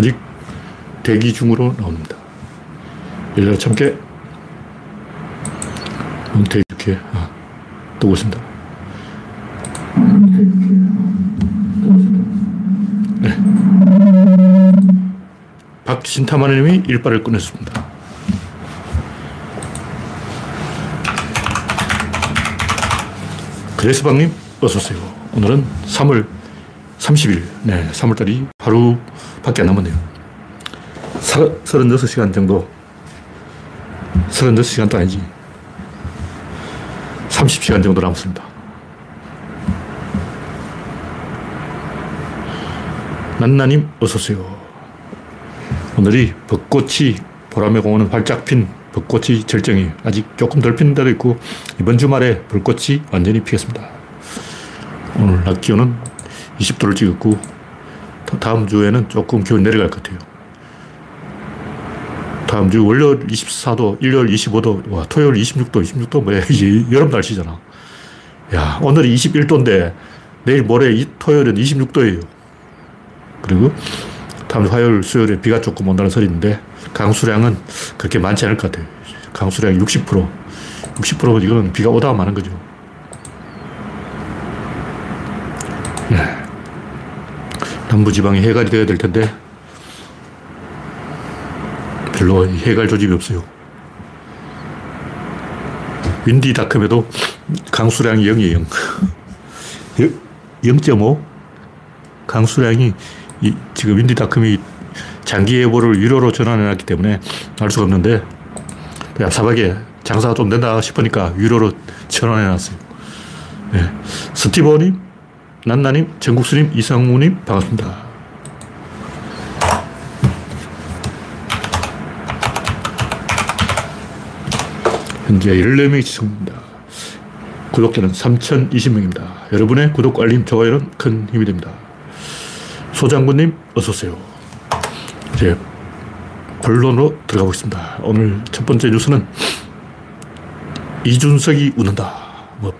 아직 대기 중으로 나옵니다. 열려 참깨. 몽태 이렇게 아, 뜨고 있습니다. 네. 박신타마님이 일발을 꺼냈습니다. 그레스방님, 어서오세요. 오늘은 3월 30일, 네, 3월달이 하루밖에 안 남았네요. 36시간 정도. 36시간도 아니지. 30시간 정도 남았습니다. 난나님, 어서오세요. 오늘이 벚꽃이 보람의 공원은 활짝 핀 벚꽃이 절정이 아직 조금 덜 피는 데도 있고 이번 주말에 불꽃이 완전히 피겠습니다. 오늘 낮 기온은 20도를 찍었고 다음 주에는 조금 기온 내려갈 것 같아요. 다음 주 월요일 24도, 일요일 25도, 와, 토요일 26도, 26도 뭐야. 이제 여름 날씨잖아. 야, 오늘이 21도인데 내일 모레 토요일은 26도예요. 그리고 다음 주 화요일, 수요일에 비가 조금 온다는 소리 있는데 강수량은 그렇게 많지 않을 것 같아요. 강수량이 60%. 60%면 이건 비가 오다 마는 거죠. 남부지방이 해갈이 되어야 될 텐데 별로 해갈 조짐이 없어요. 윈디닷컴에도 강수량이 0이에요 0. 0.5? 강수량이 지금 윈디닷컴이 장기 예보를 유료로 전환해놨기 때문에 알 수가 없는데 얍삽하게 장사가 좀 된다 싶으니까 유료로 전환해놨어요. 네. 스티버님, 난나님, 정국수님, 이상우님 반갑습니다. 현재 14명이 시청입니다. 구독자는 3,020명입니다. 여러분의 구독, 알림, 좋아요는 큰 힘이 됩니다. 소장군님, 어서오세요. 이제 본론으로 들어가 보겠습니다. 오늘 첫 번째 뉴스는 이준석이 웃는다. 뭐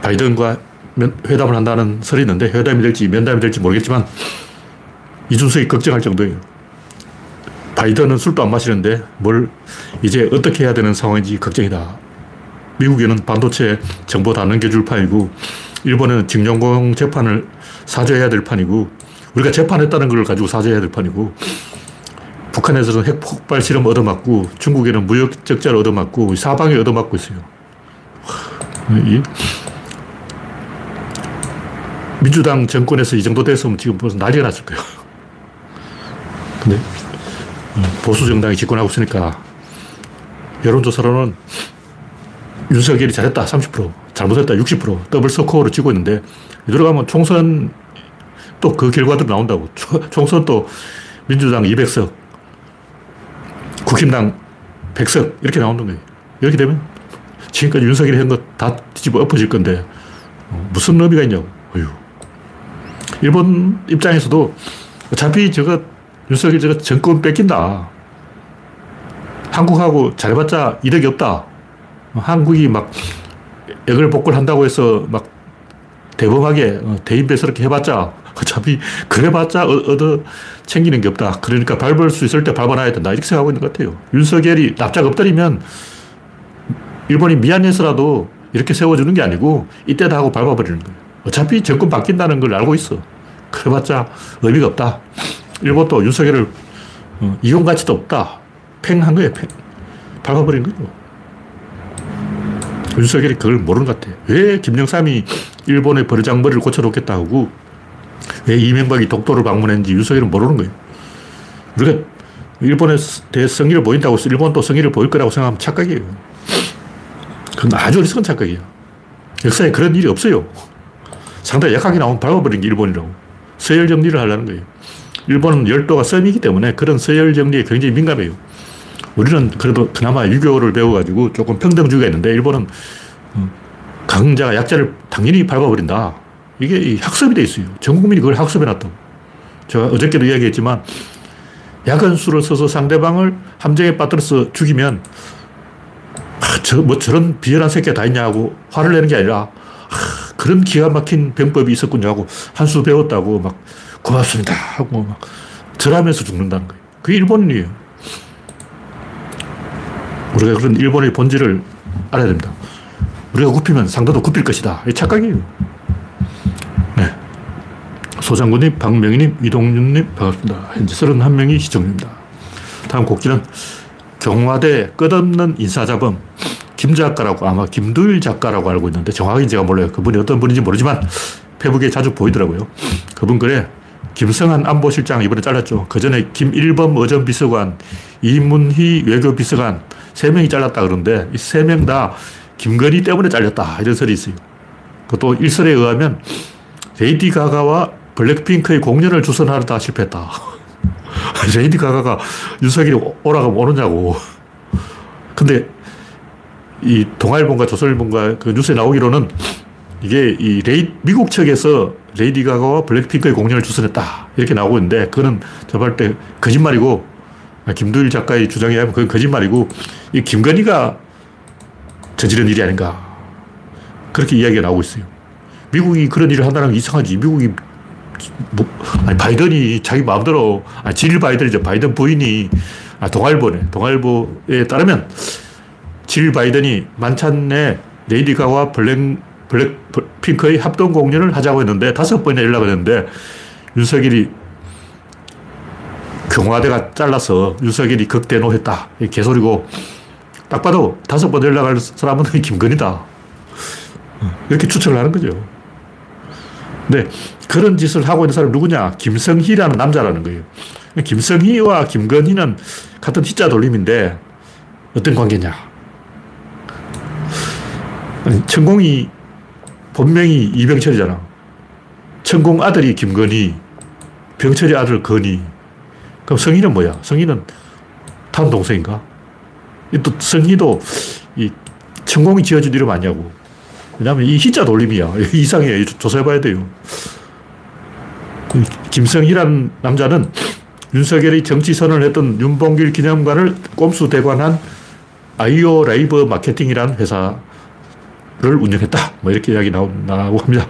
바이든과 회담을 한다는 설이 있는데 회담이 될지 면담이 될지 모르겠지만 이준석이 걱정할 정도예요. 바이든은 술도 안 마시는데 뭘 이제 어떻게 해야 되는 상황인지 걱정이다. 미국에는 반도체 정보 다 넘겨줄 판이고 일본은 징용공 재판을 사죄해야 될 판이고 우리가 재판했다는 걸 가지고 사죄해야 될 판이고 북한에서는 핵 폭발 실험 얻어맞고 중국에는 무역 적자를 얻어맞고 사방에 얻어맞고 있어요. 이 민주당 정권에서 이 정도 됐으면 지금 벌써 난리가 났을 거예요. 근데 보수 정당이 집권하고 있으니까 여론조사로는 윤석열이 잘했다 30%, 잘못했다 60%, 더블 스코어로 치고 있는데 들어가면 총선 또 그 결과도 나온다고. 총선 또 민주당 200석, 국힘당 100석 이렇게 나오는 거예요. 이렇게 되면 지금까지 윤석열이 한 거 다 뒤집어 엎어질 건데 어, 무슨 의미가 있냐고. 어휴. 일본 입장에서도 어차피 저거 윤석열 저거 정권 뺏긴다. 한국하고 잘해봤자 이득이 없다. 한국이 막 액을 복구한다고 해서 막 대범하게 어, 대인배스럽게 해봤자 어차피 그래봤자 얻어 챙기는 게 없다. 그러니까 밟을 수 있을 때 밟아놔야 된다. 이렇게 생각하고 있는 것 같아요. 윤석열이 납작 엎드리면 일본이 미안해서라도 이렇게 세워주는 게 아니고 이때다 하고 밟아버리는 거예요. 어차피 정권 바뀐다는 걸 알고 있어. 그래봤자 의미가 없다. 일본도 윤석열을 어, 이용 가치도 없다. 팽한 거예요, 팽. 밟아버린 거죠. 윤석열이 그걸 모르는 것 같아. 왜 김영삼이 일본의 버르장머리를 고쳐놓겠다 하고 왜 이명박이 독도를 방문했는지 윤석열은 모르는 거예요. 우리가 일본에 대해 성의를 보인다고 해서 일본도 성의를 보일 거라고 생각하면 착각이에요. 그건 아주 어리석은 착각이에요. 역사에 그런 일이 없어요. 상당히 약하게 나오면 밟아버린 게 일본이라고. 서열 정리를 하려는 거예요. 일본은 열도가 섬이기 때문에 그런 서열 정리에 굉장히 민감해요. 우리는 그래도 그나마 유교를 배워가지고 조금 평등주의가 있는데 일본은 어, 강자가 약자를 당연히 밟아버린다. 이게 학습이 돼 있어요. 전 국민이 그걸 학습해 놨다고. 제가 어저께도 이야기했지만 야간수를 써서 상대방을 함정에 빠뜨려서 죽이면 아, 저, 뭐 저런 비열한 새끼가 다 있냐고 화를 내는 게 아니라 아, 그런 기가 막힌 병법이 있었군요 하고 한 수 배웠다고 막 고맙습니다 하고 막 절하면서 죽는다는 거예요. 그게 일본이에요. 우리가 그런 일본의 본질을 알아야 됩니다. 우리가 굽히면 상대도 굽힐 것이다. 이 착각이에요. 네. 소장군님, 박명희님, 이동윤님, 반갑습니다. 현재 31명이 시청 중입니다. 다음 곡지는 경화대 끝없는 인사잡음. 김 작가라고 아마 김두일 작가라고 알고 있는데 정확히 제가 몰라요. 그분이 어떤 분인지 모르지만 페북에 자주 보이더라고요. 그분 글에 김성한 안보실장 이번에 잘랐죠. 그 전에 김일범 의전비서관, 이문희 외교비서관 세 명이 잘랐다 그러는데 이 세 명 다 김건희 때문에 잘렸다 이런 설이 있어요. 그것도 일설에 의하면 레이디 가가와 블랙핑크의 공연을 주선하다 실패했다. 레이디 가가가 윤석열이 오라고 오느냐고. 근데 이 동아일보인가 조선일보인가 그 뉴스에 나오기로는 이게 이 레이, 미국 측에서 레이디 가가와 블랙핑크의 공연을 주선했다. 이렇게 나오고 있는데, 그거는 제가 볼 때 거짓말이고, 아, 김두일 작가의 주장에 의하면 그건 거짓말이고, 이 김건희가 저지른 일이 아닌가. 그렇게 이야기가 나오고 있어요. 미국이 그런 일을 한다는 게 이상하지. 미국이, 뭐, 아니, 바이든이 자기 마음대로, 아니, 질 바이든이죠. 바이든 부인이, 아, 동아일보네. 동아일보에 따르면, 질 바이든이 만찬에 레이디 가와 블랙, 블랙 핑크의 합동 공연을 하자고 했는데 다섯 번이나 연락을 했는데 윤석열이 경화대가 잘라서 윤석열이 극대노했다. 개소리고 딱 봐도 다섯 번 연락할 사람은 김건희다. 이렇게 추측을 하는 거죠. 근데 그런 짓을 하고 있는 사람이 누구냐? 김성희라는 남자라는 거예요. 김성희와 김건희는 같은 희자 돌림인데 어떤 관계냐? 천공이 본명이 이병철이잖아. 천공 아들이 김건희, 병철이 아들 건희. 그럼 성희는 뭐야? 성희는 다음 동생인가? 또 성희도 이 천공이 지어준 이름 아니냐고. 왜냐하면 이 희자 돌림이야. 이상해. 조사해봐야 돼요. 그 김성희라는 남자는 윤석열이 정치 선언을 했던 윤봉길 기념관을 꼼수 대관한 아이오 라이브 마케팅이라는 회사 를 운영했다. 뭐 이렇게 이야기 나오고 합니다.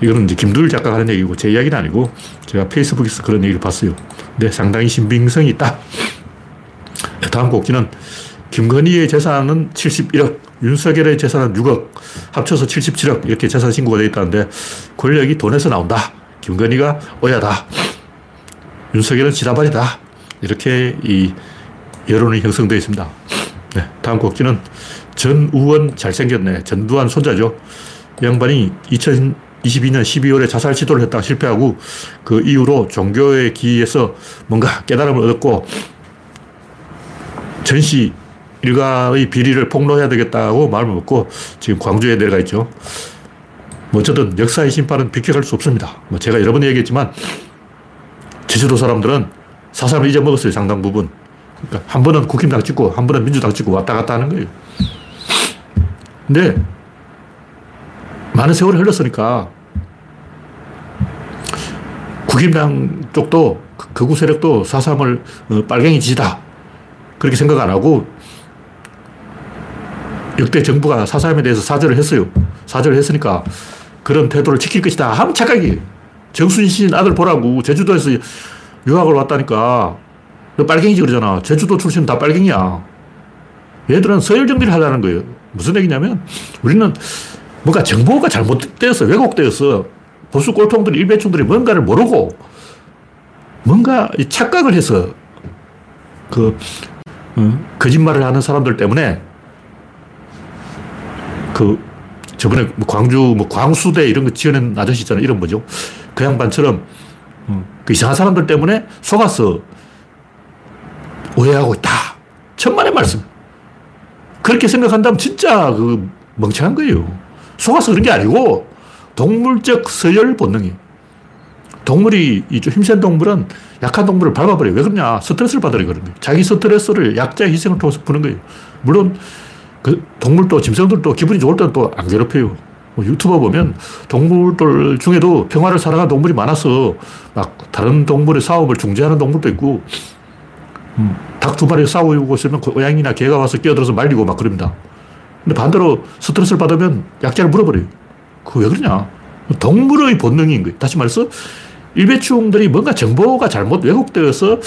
이거는 이제 김두일 작가가 하는 얘기고 제 이야기는 아니고 제가 페이스북에서 그런 얘기를 봤어요. 근데 상당히 신빙성이 있다. 다음 곡지는 김건희의 재산은 71억, 윤석열의 재산은 6억, 합쳐서 77억 이렇게 재산 신고가 되어 있다는데 권력이 돈에서 나온다. 김건희가 오야다. 윤석열은 지라발이다. 이렇게 이 여론이 형성되어 있습니다. 네, 다음 곡지는 전우원 잘생겼네. 전두환 손자죠. 양반이 2022년 12월에 자살 시도를 했다가 실패하고 그 이후로 종교에 기해서 뭔가 깨달음을 얻었고 전시 일가의 비리를 폭로해야 되겠다고 마음을 먹고 지금 광주에 내려가 있죠. 뭐 어쨌든 역사의 심판은 비켜갈 수 없습니다. 뭐 제가 여러 번 얘기했지만 제주도 사람들은 사상을 잊어먹었어요. 상당 부분. 그러니까 한 번은 국힘당 찍고 한 번은 민주당 찍고 왔다 갔다 하는 거예요. 근데 많은 세월이 흘렀으니까 국임당 쪽도 그 극우 세력도 사삼을 어, 빨갱이 지다 그렇게 생각 안 하고 역대 정부가 사삼에 대해서 사죄를 했어요. 사죄를 했으니까 그런 태도를 지킬 것이다 하면 착각이에요. 정순신 아들 보라고 제주도에서 유학을 왔다니까 빨갱이지 그러잖아. 제주도 출신 다 빨갱이야. 얘들은 서열 정리를 하려는 거예요. 무슨 얘기냐면 우리는 뭔가 정보가 잘못되어서 왜곡되어서 보수 꼴통들이 일배충들이 뭔가를 모르고 뭔가 착각을 해서 그 어, 거짓말을 하는 사람들 때문에 그 저번에 뭐 광주 뭐 광수대 이런 거 지어낸 아저씨 있잖아요. 이름 뭐죠? 그 양반처럼 어, 그 이상한 사람들 때문에 속아서 오해하고 있다. 천만의 말씀. 그렇게 생각한다면 진짜 그 멍청한 거예요. 속아서 그런 게 아니고 동물적 서열 본능이 동물이 이좀 힘센 동물은 약한 동물을 밟아버려요. 왜 그러냐? 스트레스를 받으려 그런 거예요. 자기 스트레스를 약자의 희생을 통해서 푸는 거예요. 물론 그 동물도 짐승들도 기분이 좋을 때는 또 안 괴롭혀요. 뭐 유튜버 보면 동물들 중에도 평화를 사랑하는 동물이 많아서 막 다른 동물의 싸움을 중재하는 동물도 있고 음, 닭 두 마리 싸우고 있으면 고양이나 개가 와서 끼어들어서 말리고 막 그럽니다. 근데 반대로 스트레스를 받으면 약자를 물어버려요. 그 왜 그러냐? 동물의 본능인 거예요. 다시 말해서 일배충들이 뭔가 정보가 잘못 왜곡되어서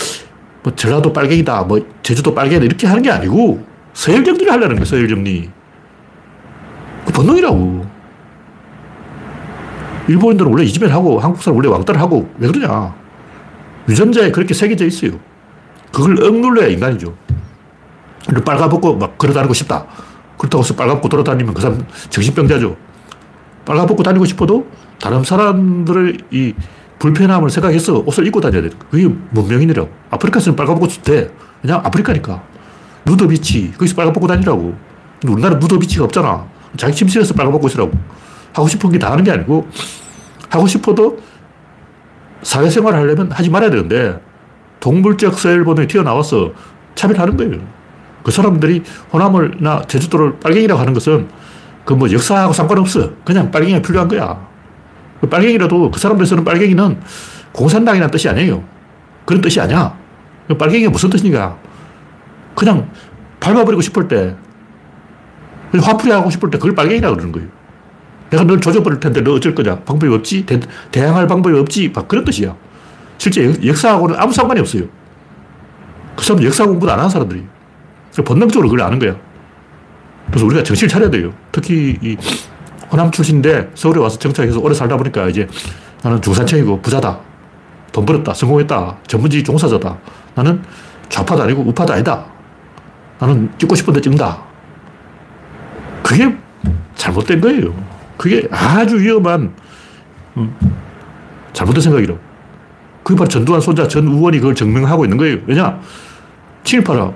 뭐 전라도 빨갱이다, 뭐 제주도 빨갱이다 이렇게 하는 게 아니고 서열정리를 하려는 거예요, 서열정리. 그 본능이라고. 일본인들은 원래 이지면 하고 한국 사람 원래 왕따를 하고 왜 그러냐. 유전자에 그렇게 새겨져 있어요. 그걸 억눌러야 인간이죠. 빨가벗고 막 걸어다니고 싶다. 그렇다고 해서 빨가벗고 돌아다니면 그 사람 정신병자죠. 빨가벗고 다니고 싶어도 다른 사람들의 이 불편함을 생각해서 옷을 입고 다녀야 돼. 그게 문명인이라고. 아프리카에서는 빨가벗고 돼. 그냥 아프리카니까. 누더비치, 거기서 빨가벗고 다니라고. 우리나라 누더비치가 없잖아. 자기 침실에서 빨가벗고 있으라고. 하고 싶은 게 다 하는 게 아니고, 하고 싶어도 사회생활을 하려면 하지 말아야 되는데, 동물적 서열본에 튀어나와서 차별하는 거예요. 그 사람들이 호남을나 제주도를 빨갱이라고 하는 것은 그 뭐 역사하고 상관없어. 그냥 빨갱이가 필요한 거야. 그 빨갱이라도 그 사람들 쓰는 빨갱이는 공산당이라는 뜻이 아니에요. 그런 뜻이 아니야. 그 빨갱이가 무슨 뜻이니까. 그냥 밟아버리고 싶을 때, 화풀이 하고 싶을 때 그걸 빨갱이라고 그러는 거예요. 내가 널 조져버릴 텐데 너 어쩔 거냐. 방법이 없지. 대, 대항할 방법이 없지. 막 그런 뜻이야. 실제 역사하고는 아무 상관이 없어요. 그 사람 역사 공부도 안 하는 사람들이. 본능적으로 그걸 아는 거야. 그래서 우리가 정신을 차려야 돼요. 특히 이 호남 출신인데 서울에 와서 정착해서 오래 살다 보니까 이제 나는 중산층이고 부자다. 돈 벌었다. 성공했다. 전문직 종사자다. 나는 좌파도 아니고 우파도 아니다. 나는 찍고 싶은데 찍는다. 그게 잘못된 거예요. 그게 아주 위험한 음, 잘못된 생각이라고. 그게 바로 전두환 손자 전 의원이 그걸 증명하고 있는 거예요. 왜냐? 친일파라.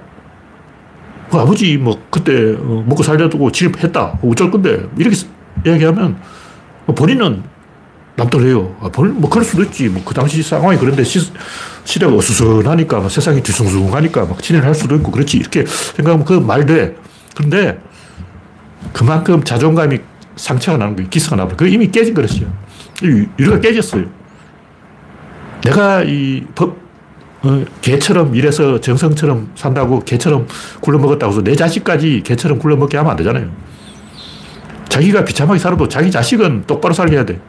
그 아버지 뭐 그때 어, 먹고 살려두고 진입했다. 어쩔 건데. 이렇게 이야기하면 뭐 본인은 남들 해요. 아, 뭐 그럴 수도 있지. 뭐 그 당시 상황이 그런데 시, 시대가 어수선하니까 막 세상이 뒤숭숭하니까 막 친일할 수도 있고 그렇지. 이렇게 생각하면 그 말 돼. 그런데 그만큼 자존감이 상처가 나는 거예요. 기스가 나버려. 그 이미 깨진 그릇이야. 유리가 깨졌어요. 내가 이 법, 어, 개처럼 일해서 정성처럼 산다고 개처럼 굴러먹었다고 해서 내 자식까지 개처럼 굴러먹게 하면 안 되잖아요. 자기가 비참하게 살아도 자기 자식은 똑바로 살게 해야 돼.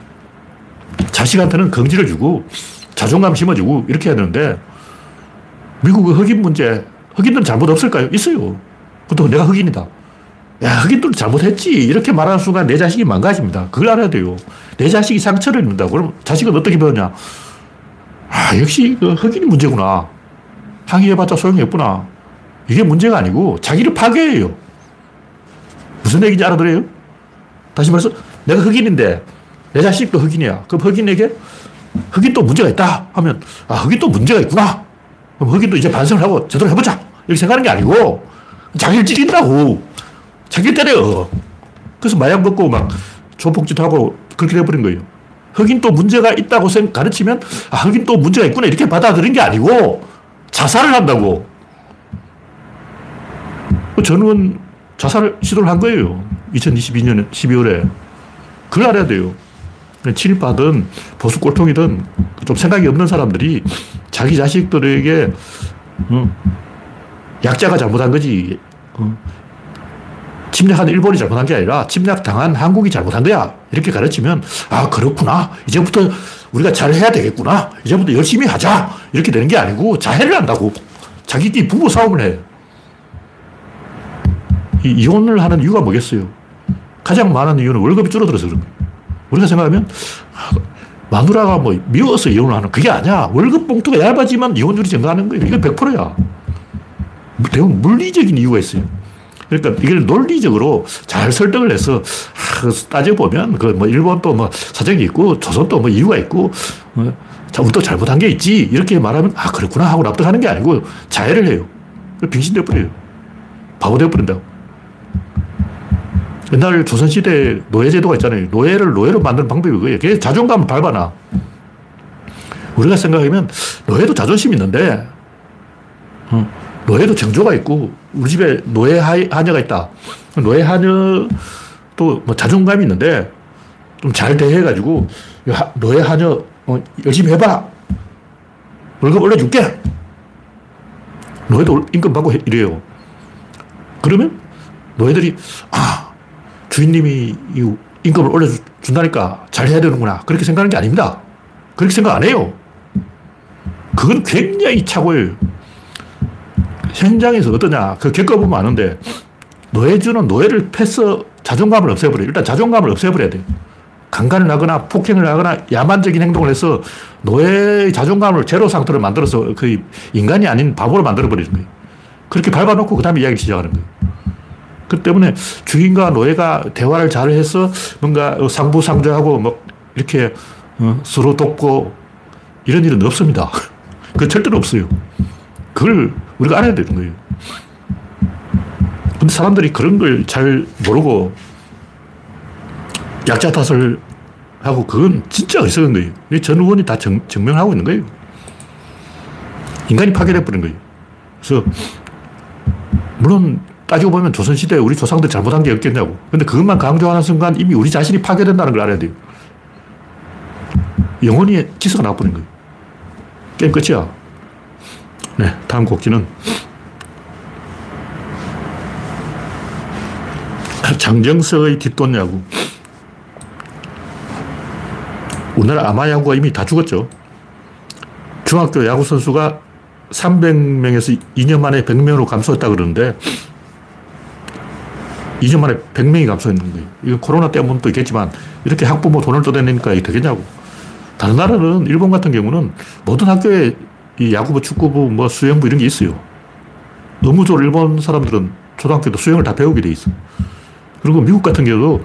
자식한테는 긍지를 주고 자존감 심어주고 이렇게 해야 되는데 미국의 흑인 문제, 흑인들은 잘못 없을까요? 있어요. 그것도 내가 흑인이다. 야, 흑인들 잘못했지. 이렇게 말하는 순간 내 자식이 망가집니다. 그걸 알아야 돼요. 내 자식이 상처를 입는다. 그럼 자식은 어떻게 배우냐? 아, 역시 그 흑인이 문제구나. 항의해봤자 소용이 없구나. 이게 문제가 아니고 자기를 파괴해요. 무슨 얘기인지 알아들어요? 다시 말해서 내가 흑인인데 내 자식도 흑인이야. 그럼 흑인에게 흑인도 문제가 있다 하면 아, 흑인도 문제가 있구나. 그럼 흑인도 이제 반성을 하고 제대로 해보자. 이렇게 생각하는 게 아니고 자기를 찌른다고. 자기 때려. 그래서 마약 먹고 막 조폭짓하고 그렇게 돼버린 거예요. 흑인 또 문제가 있다고 가르치면 아, 흑인 또 문제가 있구나 이렇게 받아들인 게 아니고 자살을 한다고. 저는 자살 시도를 한 거예요. 2022년 12월에. 그걸 알아야 돼요. 친일파든 보수 꼴통이든 좀 생각이 없는 사람들이 자기 자식들에게 어, 약자가 잘못한 거지. 어, 침략한 일본이 잘못한 게 아니라 침략당한 한국이 잘못한 거야. 이렇게 가르치면, 아, 그렇구나. 이제부터 우리가 잘 해야 되겠구나. 이제부터 열심히 하자. 이렇게 되는 게 아니고 자해를 한다고. 자기끼리 부부 싸움을 해. 이 이혼을 하는 이유가 뭐겠어요? 가장 많은 이유는 월급이 줄어들어서 그런 거예요. 우리가 생각하면, 아, 마누라가 뭐 미워서 이혼을 하는 그게 아니야. 월급 봉투가 얇아지면 이혼율이 증가하는 거예요. 이건 100%야. 대부분 물리적인 이유가 있어요. 그러니까 이걸 논리적으로 잘 설득을 해서 아, 따져보면 그 뭐 일본도 뭐 사정이 있고 조선도 뭐 이유가 있고 어, 자, 우리도 잘못한 게 있지 이렇게 말하면 아 그렇구나 하고 납득하는 게 아니고 자해를 해요. 빙신 돼 버려요. 바보 돼 버린다고. 옛날 조선시대 노예제도가 있잖아요. 노예를 노예로 만드는 방법이 그거예요. 그게 자존감을 밟아놔. 우리가 생각하면 노예도 자존심 있는데, 어, 노예도 정조가 있고, 우리 집에 노예 하녀가 있다. 노예 하녀도 뭐 자존감이 있는데, 좀 잘 대해가지고, 노예 하녀 어, 열심히 해봐. 월급 올려줄게. 노예도 임금 받고 이래요. 그러면 노예들이, 아, 주인님이 임금을 올려준다니까 잘 해야 되는구나. 그렇게 생각하는 게 아닙니다. 그렇게 생각 안 해요. 그건 굉장히 착오예요. 현장에서 어떠냐. 그 겪어보면 아는데, 노예주는 노예를 패서 자존감을 없애버려요. 일단 자존감을 없애버려야 돼요. 강간을 하거나 폭행을 하거나 야만적인 행동을 해서 노예의 자존감을 제로 상태로 만들어서 거의 인간이 아닌 바보로 만들어버리는 거예요. 그렇게 밟아놓고 그 다음에 이야기를 시작하는 거예요. 그 때문에 주인과 노예가 대화를 잘 해서 뭔가 상부상조하고 뭐 이렇게 어, 서로 돕고 이런 일은 없습니다. 그 절대로 없어요. 그걸 우리가 알아야 되는 거예요. 근데 사람들이 그런 걸 잘 모르고 약자 탓을 하고 그건 진짜 어리석은 거예요. 전 의원이 다 정, 증명하고 있는 거예요. 인간이 파괴돼 버린 거예요. 그래서 물론 따지고 보면 조선시대에 우리 조상들 잘못한 게 없겠냐고. 근데 그것만 강조하는 순간 이미 우리 자신이 파괴된다는 걸 알아야 돼요. 영혼이 기스가 나버린 거예요. 게임 끝이야. 네, 다음 곡지는 장정석의 뒷돈 야구. 우리나라 아마 야구가 이미 다 죽었죠. 중학교 야구 선수가 300명에서 2년 만에 100명으로 감소했다 그러는데 2년 만에 100명이 감소했는 거예요. 이거 코로나 때문도 있겠지만 이렇게 학부모 돈을 떠내니까 이게 되겠냐고. 다른 나라는 일본 같은 경우는 모든 학교에 이 야구부, 축구부, 뭐 수영부 이런 게 있어요. 의무적으로 일본 사람들은 초등학교도 수영을 다 배우게 돼 있어. 그리고 미국 같은 경우도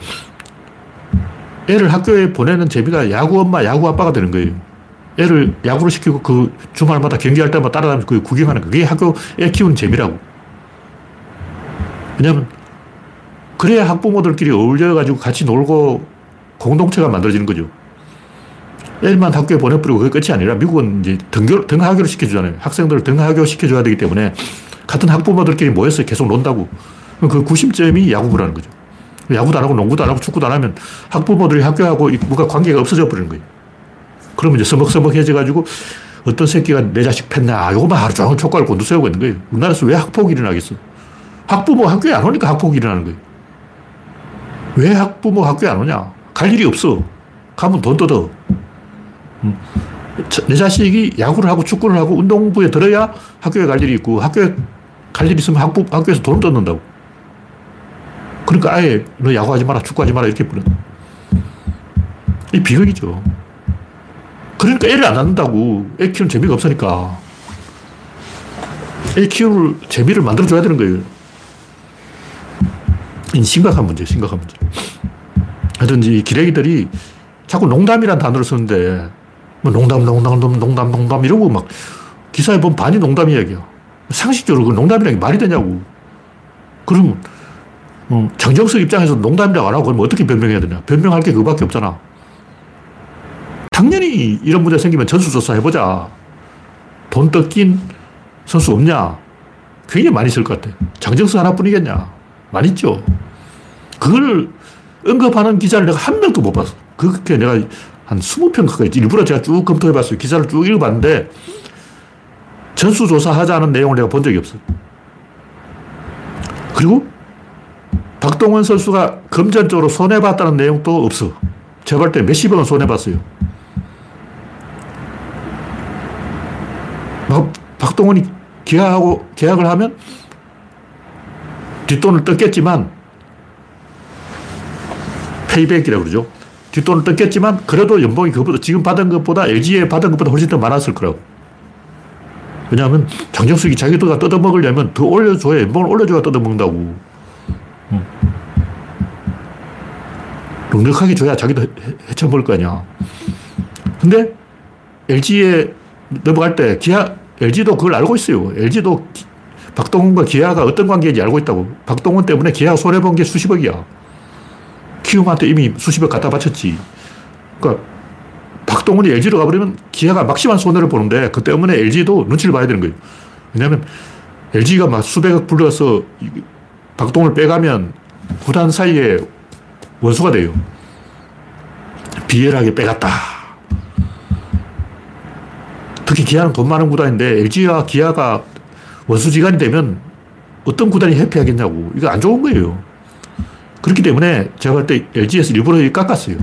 애를 학교에 보내는 재미가 야구 엄마, 야구 아빠가 되는 거예요. 애를 야구를 시키고 그 주말마다 경기할 때마다 따라다니면서 그 구경하는 거. 그게 학교 애 키우는 재미라고. 왜냐면, 그래야 학부모들끼리 어울려가지고 같이 놀고 공동체가 만들어지는 거죠. 애만 학교에 보내버리고 그게 끝이 아니라 미국은 이제 등교, 등하교를 시켜주잖아요. 학생들을 등하교 시켜줘야 되기 때문에 같은 학부모들끼리 모여서 계속 논다고. 그 구심점이 야구부라는 거죠. 야구도 안 하고 농구도 안 하고 축구도 안 하면 학부모들이 학교하고 뭔가 관계가 없어져 버리는 거예요. 그러면 이제 서먹서먹해져가지고 어떤 새끼가 내 자식 팼나, 이거만 하루 종일 촉구를 곤두세우고 있는 거예요. 우리나라에서 왜 학폭이 일어나겠어? 학부모 학교에 안 오니까 학폭이 일어나는 거예요. 왜 학부모 학교에 안 오냐? 갈 일이 없어. 가면 돈 뜯어. 음. 내 자식이 야구를 하고 축구를 하고 운동부에 들어야 학교에 갈 일이 있고 학교에 갈 일이 있으면 학부, 학교에서 돈 뜯는다고. 그러니까 아예 너 야구하지 마라, 축구하지 마라 이렇게 뿌려. 이 비극이죠. 그러니까 애를 안 낳는다고. 애 키우는 재미가 없으니까. 애 키우는 재미를 만들어줘야 되는 거예요. 심각한 문제, 심각한 문제. 하여튼 이 기레기들이 자꾸 농담이란 단어를 쓰는데, 뭐 농담, 농담, 농담, 농담 이러고 막 기사에 보면 반이 농담 이야기야. 상식적으로 그 농담이라는 게 말이 되냐고. 그러면 어, 정정석 입장에서 농담이라고 안 하고 그러면 어떻게 변명해야 되냐. 변명할 게 그밖에 없잖아. 당연히 이런 문제 생기면 전수조사 해보자. 돈 뜯긴 선수 없냐? 굉장히 많이 있을 것 같아. 장정석 하나뿐이겠냐? 많이 있죠. 그걸 언급하는 기자를 내가 한 명도 못 봤어. 그렇게 내가 한 20편 가까이 일부러 제가 쭉 검토해 봤어요. 기사를 쭉 읽어봤는데 전수조사 하자는 내용을 내가 본 적이 없어. 그리고 박동원 선수가 금전적으로 손해봤다는 내용도 없어. 제가 볼때 몇십억은 손해봤어요. 박동원이 계약하고, 계약을 하면 뒷돈을 뜯겠지만 페이백이라고 그러죠. 뒷돈을 뜯겠지만 그래도 연봉이 그보다 지금 받은 것보다 LG에 받은 것보다 훨씬 더 많았을 거라고. 왜냐하면 장정숙이 자기도가 뜯어먹으려면 더 올려줘야 연봉을 올려줘야 뜯어먹는다고. 넉넉하게 줘야 자기도 헤쳐볼 거 아니야. 근데 LG에 넘어갈 때 기아, LG도 그걸 알고 있어요. LG도 기, 박동원과 기아가 어떤 관계인지 알고 있다고. 박동원 때문에 기아가 손해본 게 수십억이야. 키움한테 이미 수십억 갖다 바쳤지. 그러니까 박동원이 LG로 가버리면 기아가 막심한 손해를 보는데 그 때문에 LG도 눈치를 봐야 되는 거예요. 왜냐하면 LG가 막 수백억 불러서 박동원을 빼가면 구단 사이에 원수가 돼요. 비열하게 빼갔다. 특히 기아는 돈 많은 구단인데 LG와 기아가 원수지간이 되면 어떤 구단이 해피하겠냐고. 이거 안 좋은 거예요. 그렇기 때문에 제가 볼 때 LG에서 일부러 깎았어요.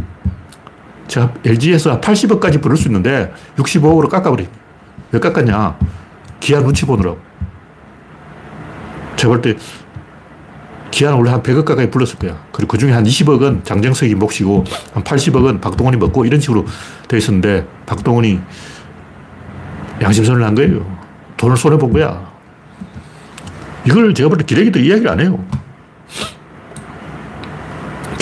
제가 LG에서 80억까지 벌을 수 있는데 65억으로 깎아버린. 왜 깎았냐? 기아 눈치 보느라고. 제가 볼 때 기아는 원래 한 100억 가까이 불렀을 거야. 그리고 그 중에 한 20억은 장정석이 몫이고 한 80억은 박동원이 먹고 이런 식으로 돼 있었는데 박동원이 양심선을 한 거예요. 돈을 손해본 거야. 이걸 제가 볼 때 기레기들 이야기를 안 해요.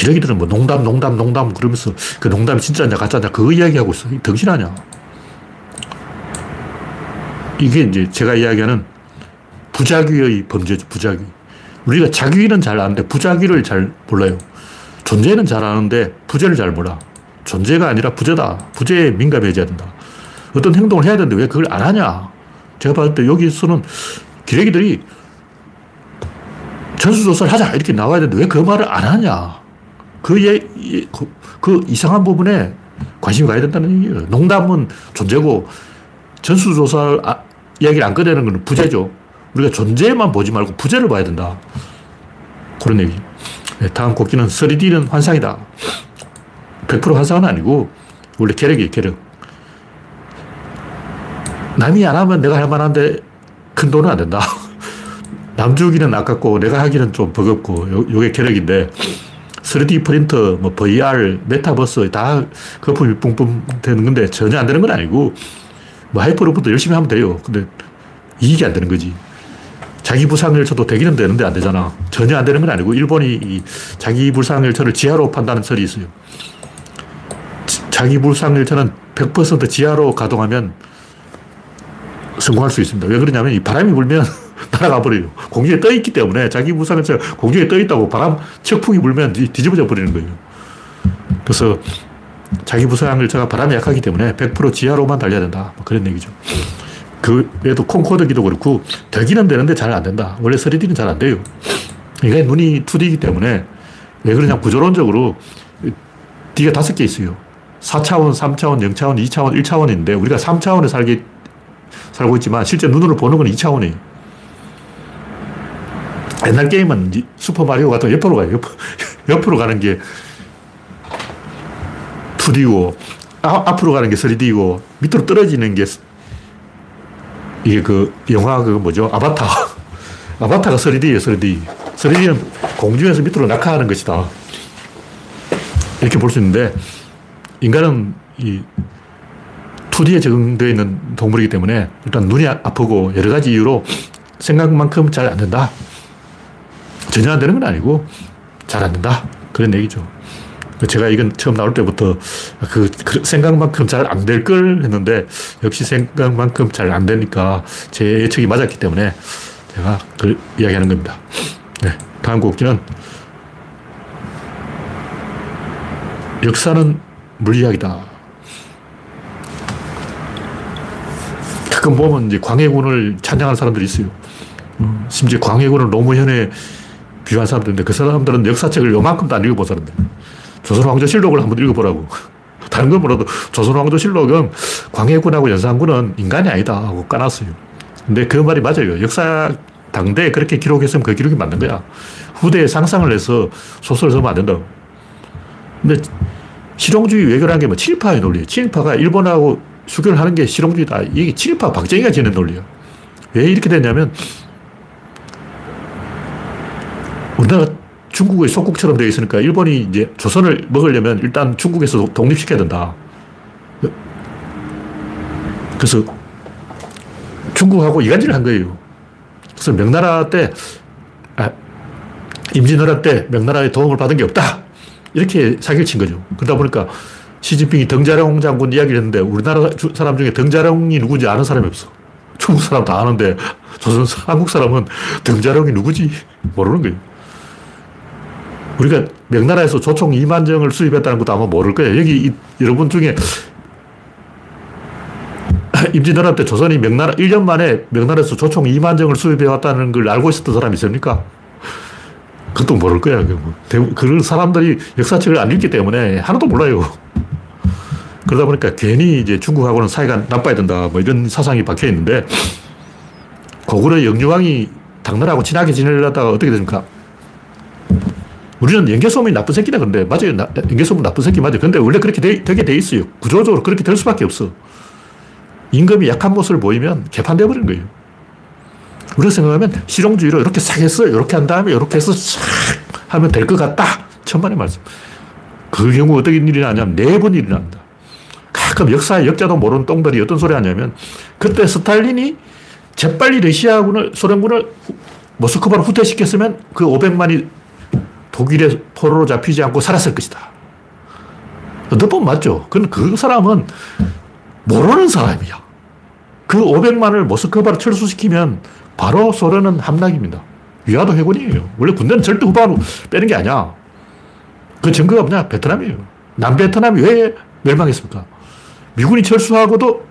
기레기들은 뭐 농담, 농담, 농담 그러면서 그 농담이 진짜냐, 가짜냐, 그거 이야기하고 있어. 덩신하냐. 이게 이제 제가 이야기하는 부작위의 범죄죠, 부작위. 우리가 자기는 잘 아는데 부자기를 잘 몰라요. 존재는 잘 아는데 부재를 잘 몰라. 존재가 아니라 부재다. 부재에 민감해져야 된다. 어떤 행동을 해야 되는데 왜 그걸 안 하냐? 제가 봤을 때 여기서는 기레기들이 전수조사를 하자 이렇게 나와야 되는데 왜 그 말을 안 하냐? 그, 예, 그, 그 이상한 부분에 관심이 가야 된다는 얘기예요. 농담은 존재고 전수조사 아, 이야기를 안 꺼내는 건 부재죠. 우리가 존재만 보지 말고 부재를 봐야 된다. 그런 얘기. 네, 다음 곡기는 3D는 환상이다. 100% 환상은 아니고 원래 계력이에요, 계력. 남이 안 하면 내가 할 만한데 큰 돈은 안 된다. 남 주기는 아깝고 내가 하기는 좀 버겁고 요, 요게 계력인데 3D 프린터, 뭐 VR, 메타버스 다 거품이 뿜뿜 되는 건데 전혀 안 되는 건 아니고 뭐 hyperloop도 열심히 하면 돼요. 근데 이익이 안 되는 거지. 자기 부상열차도 되기는 되는데 안 되잖아. 전혀 안 되는 건 아니고 일본이 자기 부상열차를 지하로 판다는 설이 있어요. 자기 부상열차는 100% 지하로 가동하면 성공할 수 있습니다. 왜 그러냐면 이 바람이 불면 날아가 버려요. 공중에 떠 있기 때문에 자기 부상열차 공중에 떠 있다고 바람 측풍이 불면 뒤집어져 버리는 거예요. 그래서 자기 부상열차가 바람이 약하기 때문에 100% 지하로만 달려야 된다. 뭐 그런 얘기죠. 그 외에도 콩코드기도 그렇고 되기는 되는데 잘 안 된다. 원래 3D는 잘 안 돼요. 이게 눈이 2D이기 때문에 왜 그러냐 구조론적으로 D가 다섯 개 있어요. 4차원, 3차원, 0차원, 2차원, 1차원인데 우리가 3차원에 살기, 살고 있지만 실제 눈으로 보는 건 2차원이에요. 옛날 게임은 슈퍼마리오 같은 옆으로 가요. 옆, 옆으로 가는 게 2D고 아, 앞으로 가는 게 3D고 밑으로 떨어지는 게 이게 그 영화 그 뭐죠? 아바타. 아바타가 3D예요, 3D. 3D는 공중에서 밑으로 낙하하는 것이다. 이렇게 볼 수 있는데, 인간은 이 2D에 적응되어 있는 동물이기 때문에 일단 눈이 아프고 여러 가지 이유로 생각만큼 잘 안 된다. 전혀 안 되는 건 아니고 잘 안 된다. 그런 얘기죠. 제가 이건 처음 나올 때부터 그, 그 생각만큼 잘 안 될 걸 했는데 역시 생각만큼 잘 안 되니까 제 예측이 맞았기 때문에 제가 그걸 이야기하는 겁니다. 네. 다음 곡지는 역사는 물리학이다. 가끔 보면 이제 광해군을 찬양하는 사람들이 있어요. 음, 심지어 광해군을 노무현에 비유한 사람들인데 그 사람들은 역사책을 요만큼도 안 읽어본 사람들. 조선 왕조실록을 한번 읽어보라고. 다른 건 몰라도 조선 왕조실록은 광해군하고 연산군은 인간이 아니다 하고 까놨어요. 근데 그 말이 맞아요. 역사 당대에 그렇게 기록했으면 그 기록이 맞는 거야. 후대에 상상을 해서 소설을 쓰면 안 된다고. 근데 실용주의 외교라는 게 뭐 친일파의 논리예요. 친일파가 일본하고 수교를 하는 게 실용주의다. 이게 친일파 박정희가 지는 논리야. 왜 이렇게 됐냐면 우리나라 중국의 속국처럼 되어 있으니까 일본이 이제 조선을 먹으려면 일단 중국에서 독립시켜야 된다. 그래서 중국하고 이간질을 한 거예요. 그래서 명나라 때, 아, 임진왜란 때 명나라의 도움을 받은 게 없다. 이렇게 사기를 친 거죠. 그러다 보니까 시진핑이 덩자룡 장군 이야기를 했는데 우리나라 사람 중에 덩자룡이 누구지 아는 사람이 없어. 중국 사람 다 아는데 조선, 한국 사람은 덩자룡이 누구지 모르는 거예요. 우리가 명나라에서 조총 2만 정을 수입했다는 것도 아마 모를 거예요. 여기 이, 여러분 중에 임진왜란 때 조선이 명나라 1년 만에 명나라에서 조총 2만 정을 수입해 왔다는 걸 알고 있었던 사람이 있습니까? 그것도 모를 거야. 뭐. 그런 사람들이 역사책을 안 읽기 때문에 하나도 몰라요. 그러다 보니까 괜히 이제 중국하고는 사이가 나빠야 된다. 뭐 이런 사상이 박혀 있는데 고구려 영유왕이 당나라하고 친하게 지내려다가 어떻게 됩니까? 우리는 연개소음이 나쁜 새끼다 그런데 맞아요. 연개소음 나쁜 새끼 맞아요. 근데 원래 그렇게 되, 되게 돼 있어요. 구조적으로 그렇게 될 수밖에 없어. 임금이 약한 모습을 보이면 개판돼 버리는 거예요. 우리가 생각하면 실용주의로 이렇게 싹 했어. 이렇게 한 다음에 이렇게 해서 싹 하면 될 것 같다. 천만의 말씀. 그 경우 어떤 일이 나냐면 네 번 일이 납니다. 가끔 역사의 역자도 모르는 똥들이 어떤 소리 하냐면 그때 스탈린이 재빨리 러시아군을, 소련군을 모스크바로 후퇴시켰으면 그 500만이 독일의 포로로 잡히지 않고 살았을 것이다. 너번 맞죠? 그건 그 사람은 모르는 사람이야. 그 500만을 모스크바로 철수시키면 바로 소련은 함락입니다. 위화도 해군이에요. 원래 군대는 절대 후방으로 빼는 게 아니야. 그 증거가 뭐냐? 베트남이에요. 남베트남이 왜 멸망했습니까? 미군이 철수하고도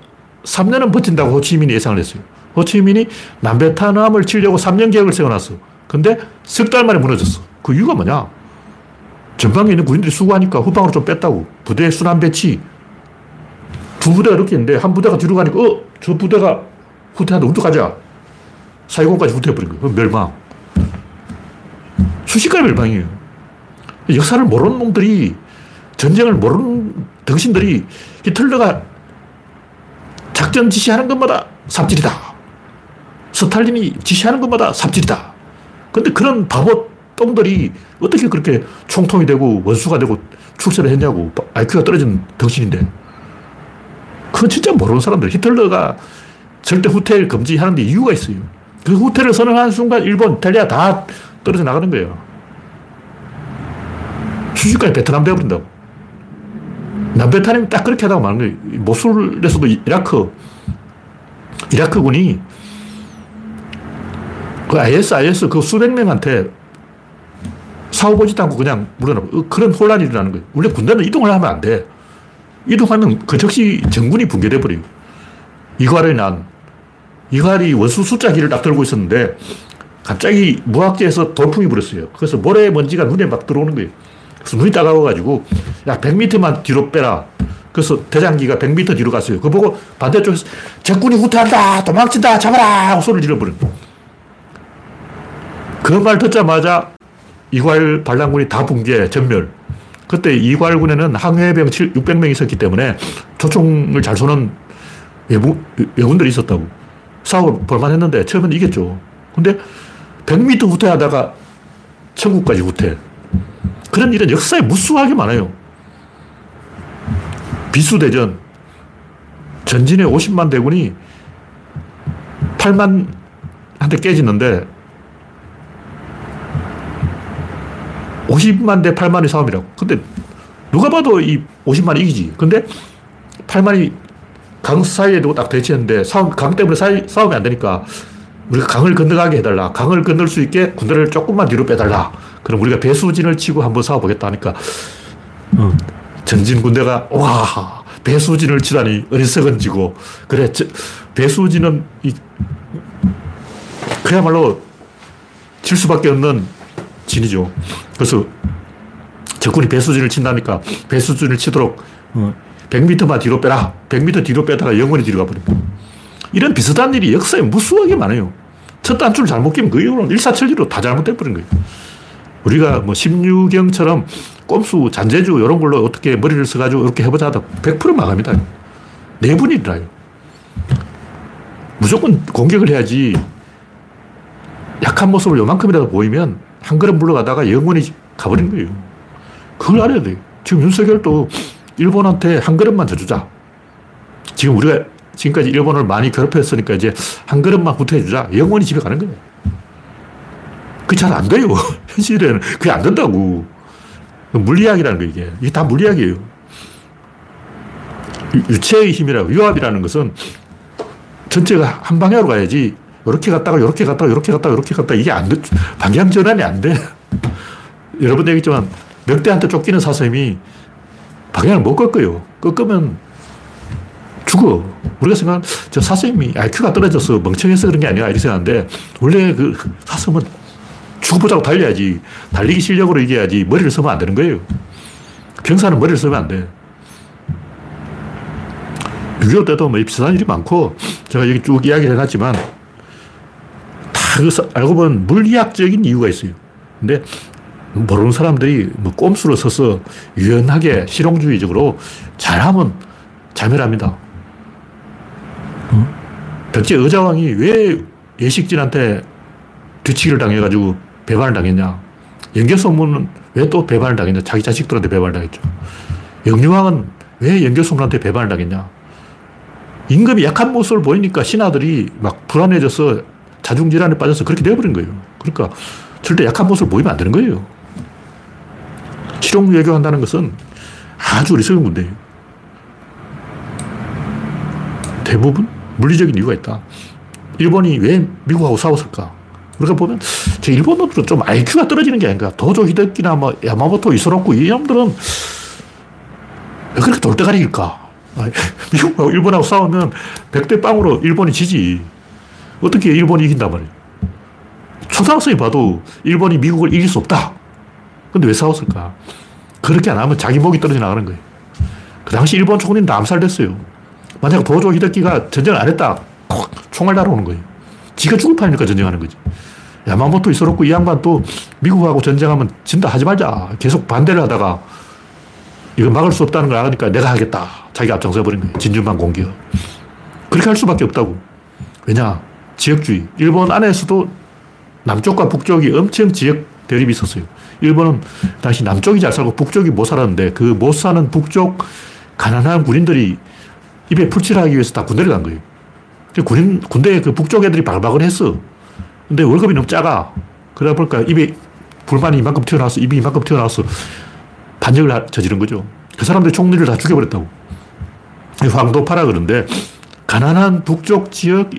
3년은 버틴다고 호치민이 예상을 했어요. 호치민이 남베트남을 치려고 3년 계획을 세워놨어. 근데 석 달 만에 무너졌어. 그 이유가 뭐냐? 전방에 있는 군인들이 수고하니까 후방으로 좀 뺐다고. 부대 순환 배치. 두 부대가 이렇게 있는데 한 부대가 뒤로 가니까 어? 저 부대가 후퇴한다. 우리 가자. 사이공까지 후퇴해버린 거예요. 멸망. 순식간에 멸망이에요. 역사를 모르는 놈들이 전쟁을 모르는 당신들이 히틀러가 작전 지시하는 것마다 삽질이다. 스탈린이 지시하는 것마다 삽질이다. 근데 그런 바보 똥들이 어떻게 그렇게 총통이 되고 원수가 되고 출세를 했냐고. IQ가 떨어진 덩신인데. 그건 진짜 모르는 사람들. 히틀러가 절대 후퇴를 금지하는 데 이유가 있어요. 그 후퇴를 선언하는 순간 일본, 이탈리아 다 떨어져 나가는 거예요. 순식간에 베트남 되어버린다고. 남베트남이 딱 그렇게 하다가 마는 거예요. 모술에서도 이라크, 이라크군이 그 IS, IS 그 수백 명한테 사고보지도 않고 그냥 물어나고 그런 혼란이 일어나는 거예요. 원래 군대는 이동을 하면 안 돼. 이동하면 그 즉시 정군이 붕괴돼 버려요. 이괄의 난. 이괄이 원수 숫자기를 딱 들고 있었는데 갑자기 무학지에서 돌풍이 불었어요. 그래서 모래 먼지가 눈에 막 들어오는 거예요. 그래서 눈이 따가워가지고 야 100m만 뒤로 빼라. 그래서 대장기가 100m 뒤로 갔어요. 그거 보고 반대쪽에서 적군이 후퇴한다 도망친다 잡아라 소리를 질러버린 그말 듣자마자 이괄 반란군이 다 붕괴 전멸. 그때 이괄군에는 항해병 600명 있었기 때문에 조총을 잘 쏘는 외부, 외군들이 있었다고. 싸워 볼만 했는데 처음엔 이겼죠. 근데 100m 후퇴하다가 천국까지 후퇴. 그런 일은 역사에 무수하게 많아요. 비수대전. 전진에 50만 대군이 8만 한테 깨지는데 50만 대 8만의 싸움이라고. 근데 누가 봐도 이 50만이 이기지. 근데 8만이 강 사이에 두고 딱 대치했는데 싸움, 강 때문에 사이, 싸움이 안 되니까 우리가 강을 건너가게 해달라. 강을 건널 수 있게 군대를 조금만 뒤로 빼달라. 그럼 우리가 배수진을 치고 한번 싸워보겠다 하니까 어, 전진 군대가 와 배수진을 치다니 어리석은 지고 그래 저, 배수진은 이, 그야말로 질 수밖에 없는 진이죠. 그래서 적군이 배수진을 친다니까 배수진을 치도록 어, 100m만 뒤로 빼라. 100m 뒤로 빼다가 영원히 뒤로 가버립니다. 이런 비슷한 일이 역사에 무수하게 많아요. 첫 단추를 잘못 끼면 그 이후로는 일사천리로 다 잘못돼 버린 거예요. 우리가 뭐 심유경처럼 꼼수, 잔재주 이런 걸로 어떻게 머리를 써가지고 이렇게 해보자 하다 100% 망합니다. 내분이 네. 무조건 공격을 해야지 약한 모습을 요만큼이라도 보이면 한 걸음 물러가다가 영원히 가버린 거예요. 그걸 알아야 돼요. 지금 윤석열도 일본한테 한 걸음만 더 주자. 지금 우리가 지금까지 일본을 많이 괴롭혔으니까 이제 한 걸음만 후퇴해주자. 영원히 집에 가는 거예요. 그게 잘 안 돼요. 현실에는. 그게 안 된다고. 물리학이라는 거 이게. 이게 다 물리학이에요. 유체의 힘이라고, 유압이라는 것은 전체가 한 방향으로 가야지. 이렇게 갔다가, 이렇게 갔다가, 이렇게 갔다가, 이렇게 갔다가, 이게 안 돼. 방향 전환이 안 돼. 여러분 얘기했지만, 늑대한테 쫓기는 사슴이 방향을 못 꺾어요. 꺾으면 죽어. 우리가 생각하는 저 사슴이 IQ가 떨어져서 멍청해서 그런 게 아니야. 이렇게 생각하는데 원래 그 사슴은 죽어보자고 달려야지. 달리기 실력으로 이겨야지. 머리를 쓰면 안 되는 거예요. 병사는 머리를 쓰면 안 돼. 6.25 때도 뭐 비슷한 일이 많고 제가 여기 쭉 이야기를 해놨지만 다그 알고 보면 물리학적인 이유가 있어요. 근데 모르는 사람들이 뭐 꼼수를 써서 유연하게 실용주의적으로 잘하면 자멸합니다. 백제 의자왕이 왜 예식진한테 뒤치기를 당해가지고 배반을 당했냐. 연결소문은 왜 또 배반을 당했냐. 자기 자식들한테 배반을 당했죠. 영유왕은 왜 연결소문한테 배반을 당했냐. 임금이 약한 모습을 보이니까 신하들이 막 불안해져서 자중질환에 빠져서 그렇게 되어버린 거예요. 그러니까 절대 약한 모습을 보이면 안 되는 거예요. 실용 외교한다는 것은 아주 어리석은 건데요. 대부분 물리적인 이유가 있다. 일본이 왜 미국하고 싸웠을까? 우리가 보면 저 일본 놈들은 좀 IQ가 떨어지는 게 아닌가. 도조 히데키나 뭐 야마모토 이소로쿠 이 놈들은 왜 그렇게 돌대가리일까? 미국하고 일본하고 싸우면 백대 빵으로 일본이 지지. 어떻게 일본이 이긴단 말이에요. 초등학생이 봐도 일본이 미국을 이길 수 없다. 근데 왜 싸웠을까? 그렇게 안 하면 자기 목이 떨어져 나가는 거예요. 그 당시 일본 총리는 암살됐어요. 만약 도조 히데키가 전쟁을 안 했다. 총알 날아오는 거예요. 지가 죽을 판이니까 전쟁하는 거지. 야마모토 이소롭고 이 양반 또 미국하고 전쟁하면 진다 하지 말자. 계속 반대를 하다가 이거 막을 수 없다는 걸 알으니까 내가 하겠다. 자기가 앞장서 버린 거예요. 진주만 공격. 그렇게 할 수밖에 없다고. 왜냐? 지역주의. 일본 안에서도 남쪽과 북쪽이 엄청 지역 대립이 있었어요. 일본은 당시 남쪽이 잘 살고 북쪽이 못 살았는데 그 못 사는 북쪽 가난한 군인들이 입에 풀칠을 하기 위해서 다 군대를 간 거예요. 군인, 군대에 그 북쪽 애들이 발박을 했어. 근데 월급이 너무 작아. 그러다 보니까 입에 불만이 이만큼 튀어나와서 입이 이만큼 튀어나와서 반역을 저지른 거죠. 그 사람들이 총리를 다 죽여버렸다고. 황도파라 그러는데 가난한 북쪽 지역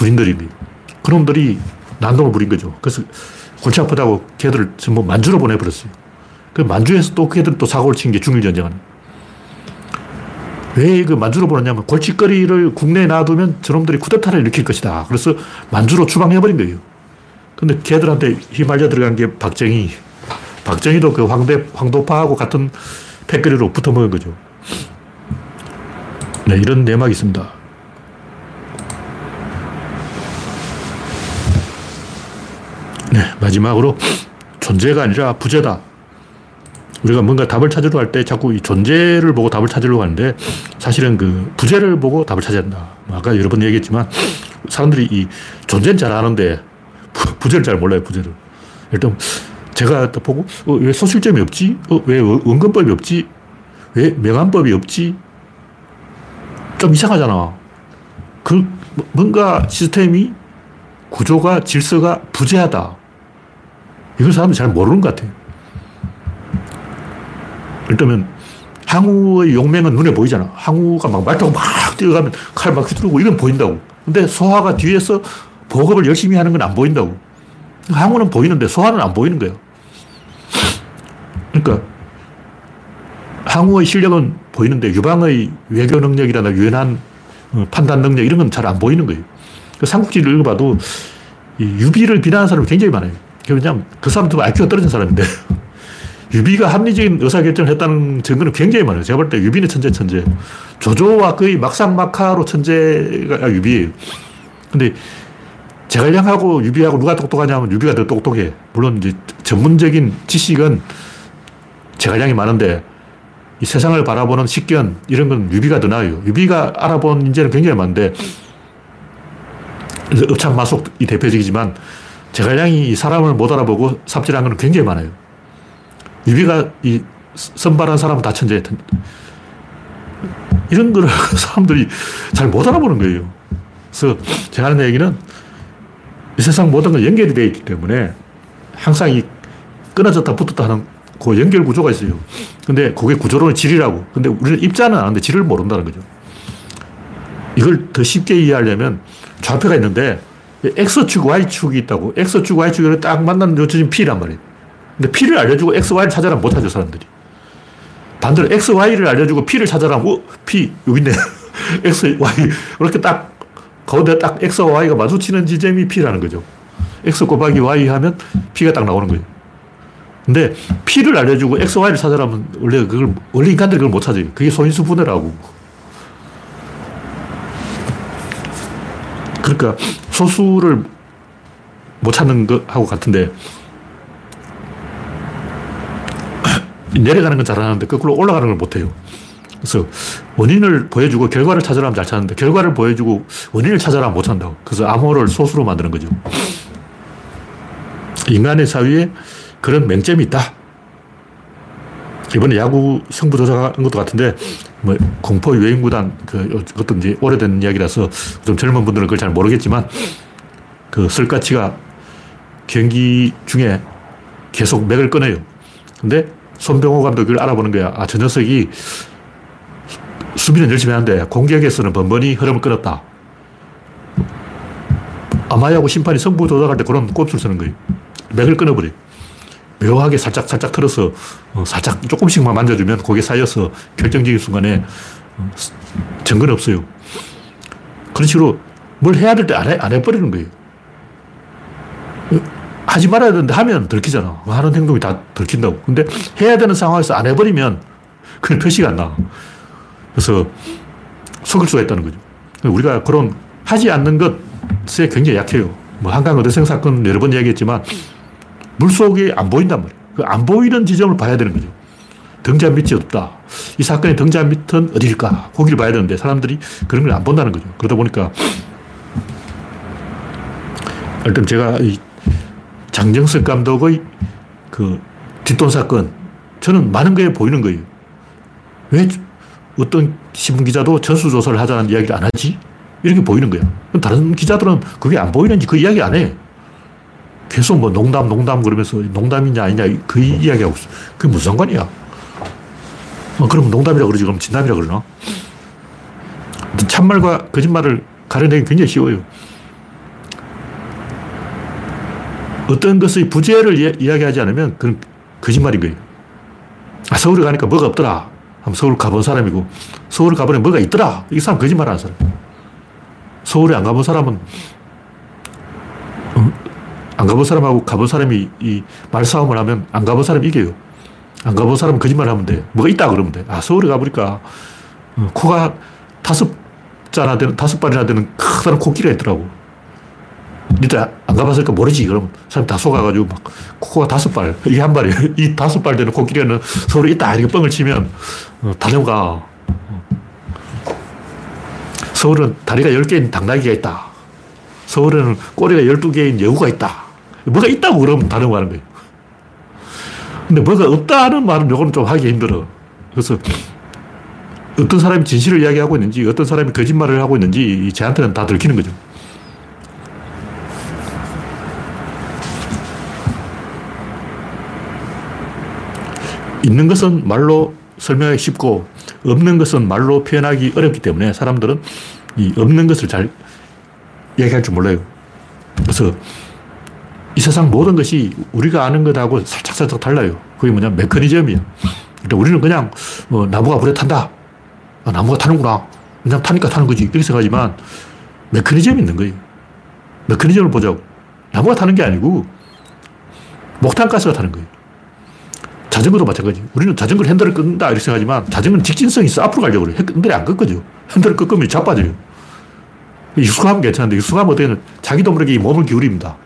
군인들입니다. 그놈들이 난동을 부린 거죠. 그래서 골치 아프다고 걔들을 전부 만주로 보내버렸어요. 그 만주에서 또 걔들 또 사고를 친 게 중일전쟁하는. 왜 그 만주로 보냈냐면 골칫거리를 국내에 놔두면 저놈들이 쿠데타를 일으킬 것이다. 그래서 만주로 추방해버린 거예요. 근데 걔들한테 휘말려 들어간 게 박정희. 박정희도 그 황대, 황도파하고 같은 패거리로 붙어 먹은 거죠. 네, 이런 내막이 있습니다. 네, 마지막으로 존재가 아니라 부재다. 우리가 뭔가 답을 찾으려 할때 자꾸 이 존재를 보고 답을 찾으려고 하는데 사실은 그 부재를 보고 답을 찾아야 된다. 뭐 아까 여러 번 얘기했지만 사람들이 이 존재는 잘 아는데 부재를 잘 몰라요, 부재를. 일단 제가 보고 어, 왜 소실점이 없지? 어, 왜 원근법이 없지? 왜 명안법이 없지? 좀 이상하잖아. 그 뭔가 시스템이 구조가 질서가 부재하다. 이걸 사람들이 잘 모르는 것 같아요. 일단은 항우의 용맹은 눈에 보이잖아. 항우가 막 말 타고 막 뛰어가면 칼 막 휘두르고 이건 보인다고. 근데 소화가 뒤에서 보급을 열심히 하는 건 안 보인다고. 항우는 보이는데 소화는 안 보이는 거예요. 그러니까 항우의 실력은 보이는데 유방의 외교 능력이라나 유연한 어, 판단 능력 이런 건 잘 안 보이는 거예요. 그 삼국지를 읽어봐도 유비를 비난하는 사람이 굉장히 많아요. 왜냐하면 그 사람도 IQ가 떨어진 사람인데 유비가 합리적인 의사결정을 했다는 증거는 굉장히 많아요. 제가 볼 때 유비는 천재, 천재. 조조와 거의 막상막하로 천재가 유비예요. 근데 제갈량하고 유비하고 누가 똑똑하냐면 유비가 더 똑똑해. 물론 이제 전문적인 지식은 제갈량이 많은데 이 세상을 바라보는 식견 이런 건 유비가 더 나아요. 유비가 알아본 인재는 굉장히 많은데 읍창마속 이 대표적이지만 제갈량이 사람을 못 알아보고 삽질한 건 굉장히 많아요. 유비가 이 선발한 사람은 다 천재. 이런 거를 사람들이 잘 못 알아보는 거예요. 그래서 제가 하는 얘기는 이 세상 모든 건 연결이 되어 있기 때문에 항상 이 끊어졌다 붙었다 하는 그 연결 구조가 있어요. 근데 그게 구조로는 질이라고. 근데 우리는 입자는 아는데 질을 모른다는 거죠. 이걸 더 쉽게 이해하려면 좌표가 있는데 X축, Y축이 있다고. X축, Y축이 딱 만나는 요점이 P란 말이에요. 근데 P를 알려주고 X, Y를 찾아라 못하죠, 사람들이. 반대로 X, Y를 알려주고 P를 찾아라. 어, P, 여기 있네. X, Y. 이렇게 딱, 가운데 딱 X와 Y가 마주치는 지점이 P라는 거죠. X 곱하기 Y 하면 P가 딱 나오는 거예요. 근데 P를 알려주고 X, Y를 찾아라면 원래 그걸, 원래 인간들이 그걸 못 찾아요. 그게 소인수 분해라고. 그러니까 소수를 못 찾는 것하고 같은데 내려가는 건 잘하는데 거꾸로 올라가는 걸 못해요. 그래서 원인을 보여주고 결과를 찾으라면 잘 찾는데 결과를 보여주고 원인을 찾으라면 못 찾는다고. 그래서 암호를 소수로 만드는 거죠. 인간의 사회에 그런 맹점이 있다. 이번에 야구 승부 조작한 것도 같은데, 뭐, 공포 유행구단, 그, 그것도 이제 오래된 이야기라서 좀 젊은 분들은 그걸 잘 모르겠지만, 그 설가치가 경기 중에 계속 맥을 끊어요. 근데 손병호 그걸 알아보는 거야. 아, 저 녀석이 수비는 열심히 하는데 공격에서는 번번이 흐름을 끊었다. 아마야고 심판이 승부 조작할 때 그런 꼼수를 쓰는 거예요. 맥을 끊어버려. 묘하게 살짝 살짝 틀어서 어, 살짝 조금씩만 만져주면 고개 쌓여서 결정적인 순간에 어, 증거는 없어요. 그런 식으로 뭘 해야 될 때 안 해, 안 해버리는 거예요. 하지 말아야 되는데 하면 들키잖아. 하는 행동이 다 들킨다고. 근데 해야 되는 상황에서 안 해버리면 그건 표시가 안 나. 그래서 속을 수가 있다는 거죠. 우리가 그런 하지 않는 것에 굉장히 약해요. 뭐 한강 어대생 사건 여러 번 이야기했지만 물 속에 안 보인단 말이에요. 그 안 보이는 지점을 봐야 되는 거죠. 등잔 밑이 없다. 이 사건의 등잔 밑은 어디일까? 거기를 봐야 되는데 사람들이 그런 걸 안 본다는 거죠. 그러다 보니까 일단 제가 이 장정석 감독의 그 뒷돈 사건 저는 많은 게 보이는 거예요. 왜 어떤 신문 기자도 전수 조사를 하자는 이야기를 안 하지? 이렇게 보이는 거야. 다른 기자들은 그게 안 보이는지 그 이야기 안 해. 계속 뭐 농담, 농담 그러면서 농담이냐 아니냐 그 이야기하고 있어. 그게 무슨 상관이야. 어, 그럼 농담이라 그러지. 그럼 진담이라 그러나? 참말과 거짓말을 가려내기 굉장히 쉬워요. 어떤 것의 부재를 이야기하지 않으면 그건 거짓말인 거예요. 아, 서울에 가니까 뭐가 없더라. 한번 서울 가본 사람이고, 서울 가보니 뭐가 있더라. 이 사람 거짓말 하는 사람. 서울에 안 가본 사람은 안 가본 사람하고 가본 사람이 이 말싸움을 하면 안 가본 사람이 이겨요. 안 가본 사람은 거짓말 하면 돼. 뭐가 있다 그러면 돼. 아, 서울에 가보니까 어, 코가 다섯 자나 되는, 다섯 발이나 되는 커다란 코끼리가 있더라고. 니들 안 가봤으니까 모르지. 그럼 사람 다 속아가지고 막 코가 다섯 발, 이게 한 발이에요. 이 다섯 발 되는 코끼리는 서울에 있다. 이렇게 뻥을 치면 어, 다녀가. 서울은 다리가 열 개인 당나귀가 있다. 서울에는 꼬리가 열두 개인 여우가 있다. 뭐가 있다고 그러면 다른 하는 거예요. 근데 뭐가 없다는 말은 요거는 좀 하기 힘들어. 그래서 어떤 사람이 진실을 이야기하고 있는지, 어떤 사람이 거짓말을 하고 있는지, 쟤한테는 다 들키는 거죠. 있는 것은 말로 설명하기 쉽고, 없는 것은 말로 표현하기 어렵기 때문에 사람들은 이 없는 것을 잘 이야기할 줄 몰라요. 그래서 이 세상 모든 것이 우리가 아는 것하고 살짝살짝 달라요. 그게 뭐냐 메커니즘이야. 그러니까 우리는 그냥 뭐 나무가 불에 탄다. 아, 나무가 타는구나. 그냥 타니까 타는 거지. 이렇게 생각하지만 메커니즘이 있는 거예요. 메커니즘을 보자고. 나무가 타는 게 아니고 목탄가스가 타는 거예요. 자전거도 마찬가지. 우리는 자전거를 핸들을 끈다 이렇게 생각하지만 자전거는 직진성이 있어 앞으로 가려고 그래. 핸들이 안 꺾어져. 핸들을 꺾으면 자빠져요. 익숙하면 괜찮은데 익숙하면 어떻게 자기도 모르게 몸을 기울입니다.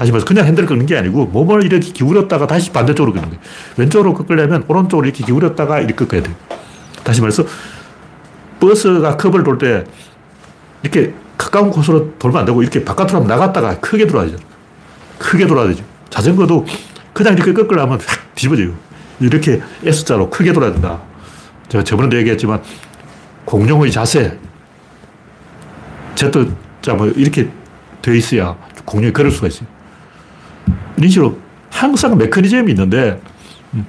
다시 말해서 그냥 핸들을 꺾는 게 아니고 몸을 이렇게 기울였다가 다시 반대쪽으로 꺾는 거예요. 왼쪽으로 꺾으려면 오른쪽으로 이렇게 기울였다가 이렇게 꺾어야 돼요. 다시 말해서 버스가 컵을 돌 때 이렇게 가까운 곳으로 돌면 안 되고 이렇게 바깥으로 나갔다가 크게 돌아야 죠 크게 돌아야 되죠. 자전거도 그냥 이렇게 꺾으려면 확 뒤집어져요. 이렇게 S자로 크게 돌아야 된다. 제가 저번에도 얘기했지만 공룡의 자세, Z자 뭐 이렇게 되어 있어야 공룡이 걸을 수가 있어요. 이런 식으로 항상 메커니즘이 있는데 음,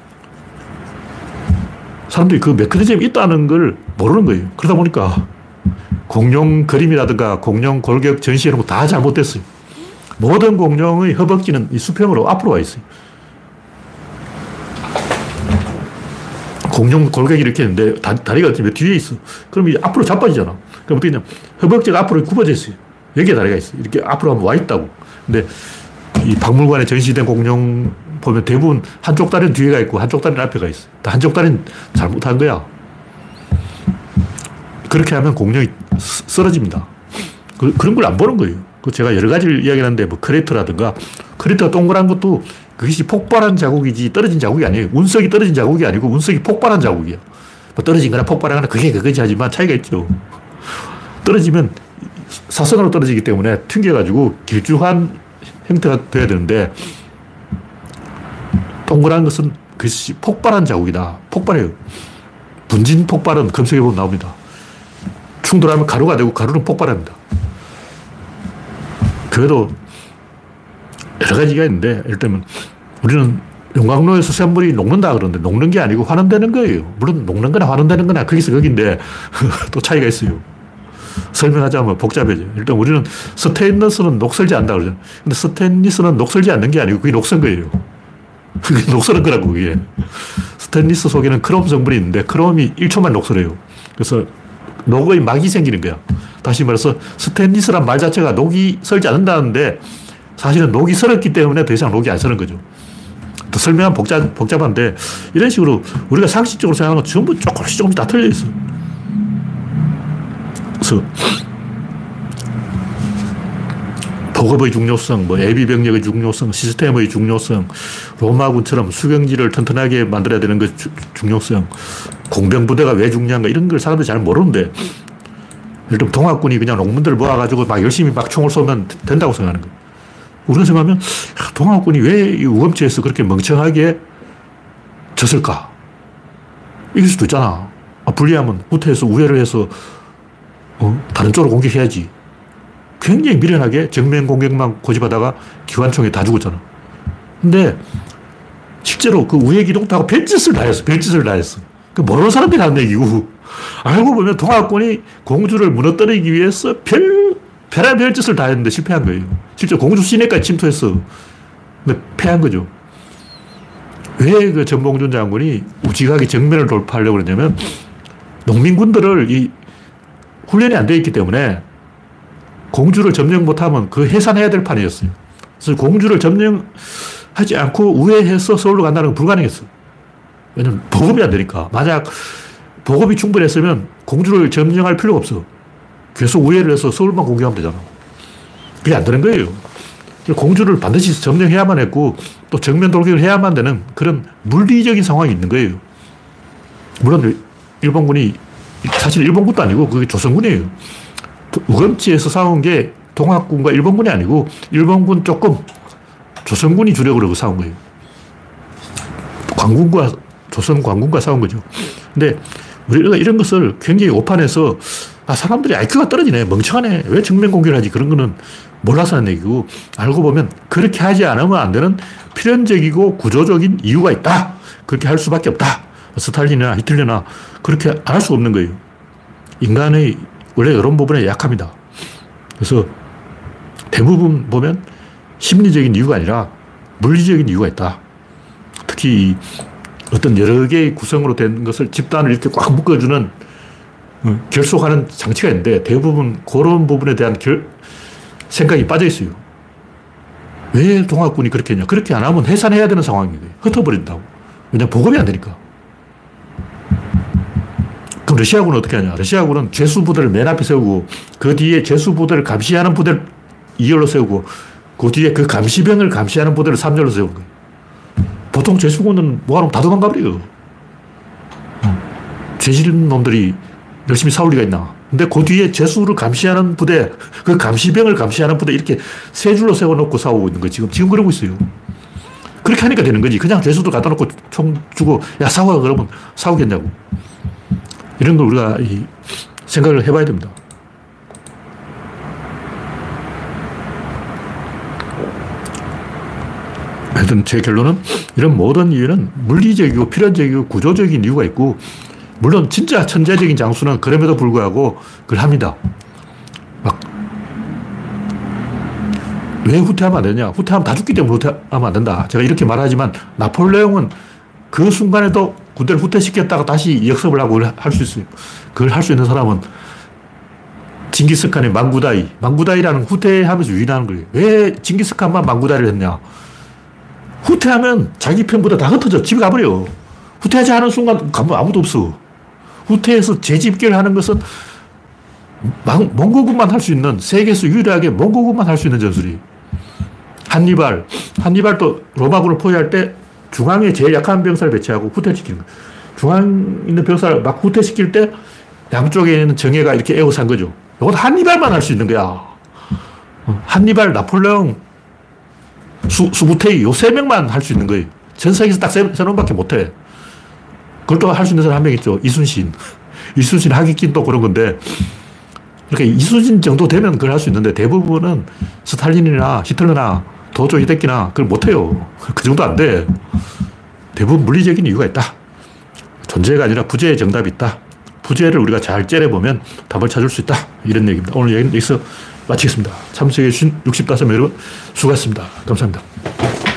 사람들이 그 메커니즘이 있다는 걸 모르는 거예요. 그러다 보니까 공룡 그림이라든가 공룡 골격 전시 이런 거 다 잘못됐어요. 모든 공룡의 허벅지는 이 수평으로 앞으로 와 있어요. 공룡 골격이 이렇게 있는데 다리가 뒤에 있어. 그럼 이 앞으로 자빠지잖아. 그럼 어떻게 냐 허벅지가 앞으로 굽어져 있어요. 여기에 다리가 있어. 이렇게 앞으로 한번 와 있다고. 근데 이 박물관에 전시된 공룡 보면 대부분 한쪽 다리는 뒤에가 있고 한쪽 다리는 앞에가 있어. 한쪽 다리는 잘못한 거야. 그렇게 하면 공룡이 쓰러집니다. 그, 런 걸 안 보는 거예요. 그 제가 여러 가지를 이야기하는데 뭐 크레이터라든가 크레이터가 동그란 것도 그것이 폭발한 자국이지 떨어진 자국이 아니에요. 운석이 떨어진 자국이 아니고 운석이 폭발한 자국이에요. 뭐 떨어진 거나 폭발하거나 그게 그거지 하지만 차이가 있죠. 떨어지면 사선으로 떨어지기 때문에 튕겨가지고 길쭉한 형태가 돼야 되는데 동그란 것은 그것이 폭발한 자국이다. 폭발해요. 분진 폭발은 검색해 보면 나옵니다. 충돌하면 가루가 되고 가루는 폭발합니다. 그래도 여러 가지가 있는데, 예를 들면 우리는 용광로에서 쇳물이 녹는다 그러는데 녹는 게 아니고 환원되는 거예요. 물론 녹는 거나 환원되는 거나 거기서 거긴데 또 차이가 있어요. 설명하자면 복잡해져요. 일단 우리는 스테인리스는 녹슬지 않는다 그러잖아요. 근데 스테인리스는 녹슬지 않는 게 아니고 그게 녹슨 거예요. 그게 녹슬은 거라고, 그게. 스테인리스 속에는 크롬 성분이 있는데 크롬이 1초만 녹슬어요. 그래서 녹의 막이 생기는 거야. 다시 말해서 스테인리스란 말 자체가 녹이 설지 않는다는데 사실은 녹이 설었기 때문에 더 이상 녹이 안 서는 거죠. 더 설명하면 복잡, 복잡한데 이런 식으로 우리가 상식적으로 생각하는 건 전부 조금씩 조금씩 다 틀려 있어. 그래서 보급의 중요성, 뭐 예비 병력의 중요성, 시스템의 중요성, 로마군처럼 수경지를 튼튼하게 만들어야 되는 그 중요성, 공병 부대가 왜 중요한가 이런 걸 사람들이 잘 모르는데 예를 들면 동학군이 그냥 농민들 모아가지고 막 열심히 막 총을 쏘면 된다고 생각하는 거예요. 우리가 생각하면 동학군이 왜 우검지에서 그렇게 멍청하게 졌을까? 이길 수도 있잖아. 아, 불리하면 후퇴해서 우회를 해서 어? 다른 쪽으로 공격해야지. 굉장히 미련하게 정면 공격만 고집하다가 기관총에 다 죽었잖아. 근데 실제로 그 우회 기동 타고 별짓을 다 했어. 별짓을 다 했어. 그 모르는 사람들이 하는 얘기고. 알고 보면 동학군이 공주를 무너뜨리기 위해서 별, 별의별 짓을 다 했는데 실패한 거예요. 실제 공주 시내까지 침투했어. 근데 패한 거죠. 왜 그 전봉준 장군이 우직하게 정면을 돌파하려고 그러냐면 농민군들을 이 훈련이 안 돼 있기 때문에 공주를 점령 못하면 그 해산해야 될 판이었어요. 그래서 공주를 점령하지 않고 우회해서 서울로 간다는 건 불가능했어. 왜냐면 보급이 안 되니까. 만약 보급이 충분했으면 공주를 점령할 필요가 없어. 계속 우회를 해서 서울만 공격하면 되잖아. 그게 안 되는 거예요. 공주를 반드시 점령해야만 했고 또 정면 돌격을 해야만 되는 그런 물리적인 상황이 있는 거예요. 물론 일본군이 사실 일본군도 아니고 그게 조선군이에요. 우검지에서 싸운 게 동학군과 일본군이 아니고 일본군 조금 조선군이 주력으로 싸운 거예요. 광군과 조선 광군과 싸운 거죠. 근데 우리가 이런 것을 굉장히 오판해서 아, 사람들이 IQ가 떨어지네. 멍청하네. 왜 정면 공격을 하지? 그런 거는 몰라서 하는 얘기고 알고 보면 그렇게 하지 않으면 안 되는 필연적이고 구조적인 이유가 있다. 그렇게 할 수밖에 없다. 스탈린이나 히틀러나 그렇게 안 할 수 없는 거예요. 인간의 원래 이런 부분에 약합니다. 그래서 대부분 보면 심리적인 이유가 아니라 물리적인 이유가 있다. 특히 어떤 여러 개의 구성으로 된 것을 집단을 이렇게 꽉 묶어주는 어, 결속하는 장치가 있는데 대부분 그런 부분에 대한 결, 생각이 빠져 있어요. 왜 동학군이 그렇게 했냐? 그렇게 안 하면 해산해야 되는 상황이에요. 흩어버린다고. 왜냐 보급이 안 되니까. 그럼 러시아군은 어떻게 하냐? 러시아군은 죄수 부대를 맨 앞에 세우고 그 뒤에 죄수 부대를 감시하는 부대를 2열로 세우고 그 뒤에 그 감시병을 감시하는 부대를 3열로 세우는 거예요. 보통 죄수군은 뭐하면 다 도망가버려요. 죄질 놈들이 열심히 싸울 리가 있나. 근데 그 뒤에 죄수를 감시하는 부대, 그 감시병을 감시하는 부대 이렇게 세 줄로 세워놓고 싸우고 있는 거 지금, 지금 그러고 있어요. 그렇게 하니까 되는 거지. 그냥 죄수들 갖다 놓고 총 주고, 야, 싸워. 그러면 싸우겠냐고. 이런 걸 우리가 생각을 해봐야 됩니다. 하여튼 제 결론은 이런 모든 이유는 물리적이고 필연적이고 구조적인 이유가 있고 물론 진짜 천재적인 장수는 그럼에도 불구하고 그걸 합니다. 막, 왜 후퇴하면 안 되냐? 후퇴하면 다 죽기 때문에 후퇴하면 안 된다. 제가 이렇게 말하지만 나폴레옹은 그 순간에도 군대를 후퇴시켰다가 다시 역습을 하고 할 수 있어요. 그걸 할 수 있는 사람은 징기스칸의 망구다이. 망구다이라는 후퇴하면서 유인하는 거예요. 왜 징기스칸만 망구다이를 했냐? 후퇴하면 자기 편보다 다 흩어져. 집에 가버려. 후퇴하지 않은 순간 가면 아무도 없어. 후퇴해서 재집결 하는 것은 몽고군만 할 수 있는, 세계에서 유일하게 몽고군만 할 수 있는 전술이. 한니발. 한니발도 로마군을 포위할 때 중앙에 제일 약한 병사를 배치하고 후퇴시키는 거예요. 중앙에 있는 병사를 막 후퇴시킬 때 양쪽에 있는 정예가 이렇게 에워싼 거죠. 이건 한니발만 할 수 있는 거야. 한니발, 나폴레옹, 수, 수부테이 요 세 명만 할 수 있는 거예요. 전 세계에서 딱 세, 세 명밖에 못 해. 그걸 또 할 수 있는 사람 한 명 있죠. 이순신. 이순신 하기낀 또 그런 건데 그러니까 이순신 정도 되면 그걸 할 수 있는데 대부분은 스탈린이나 히틀러나 도조 히데키나 그걸 못해요. 그 정도 안 돼. 대부분 물리적인 이유가 있다. 존재가 아니라 부재의 정답이 있다. 부재를 우리가 잘 째려보면 답을 찾을 수 있다. 이런 얘기입니다. 오늘 얘기는 여기서 마치겠습니다. 참석해 주신 65명 여러분 수고하셨습니다. 감사합니다.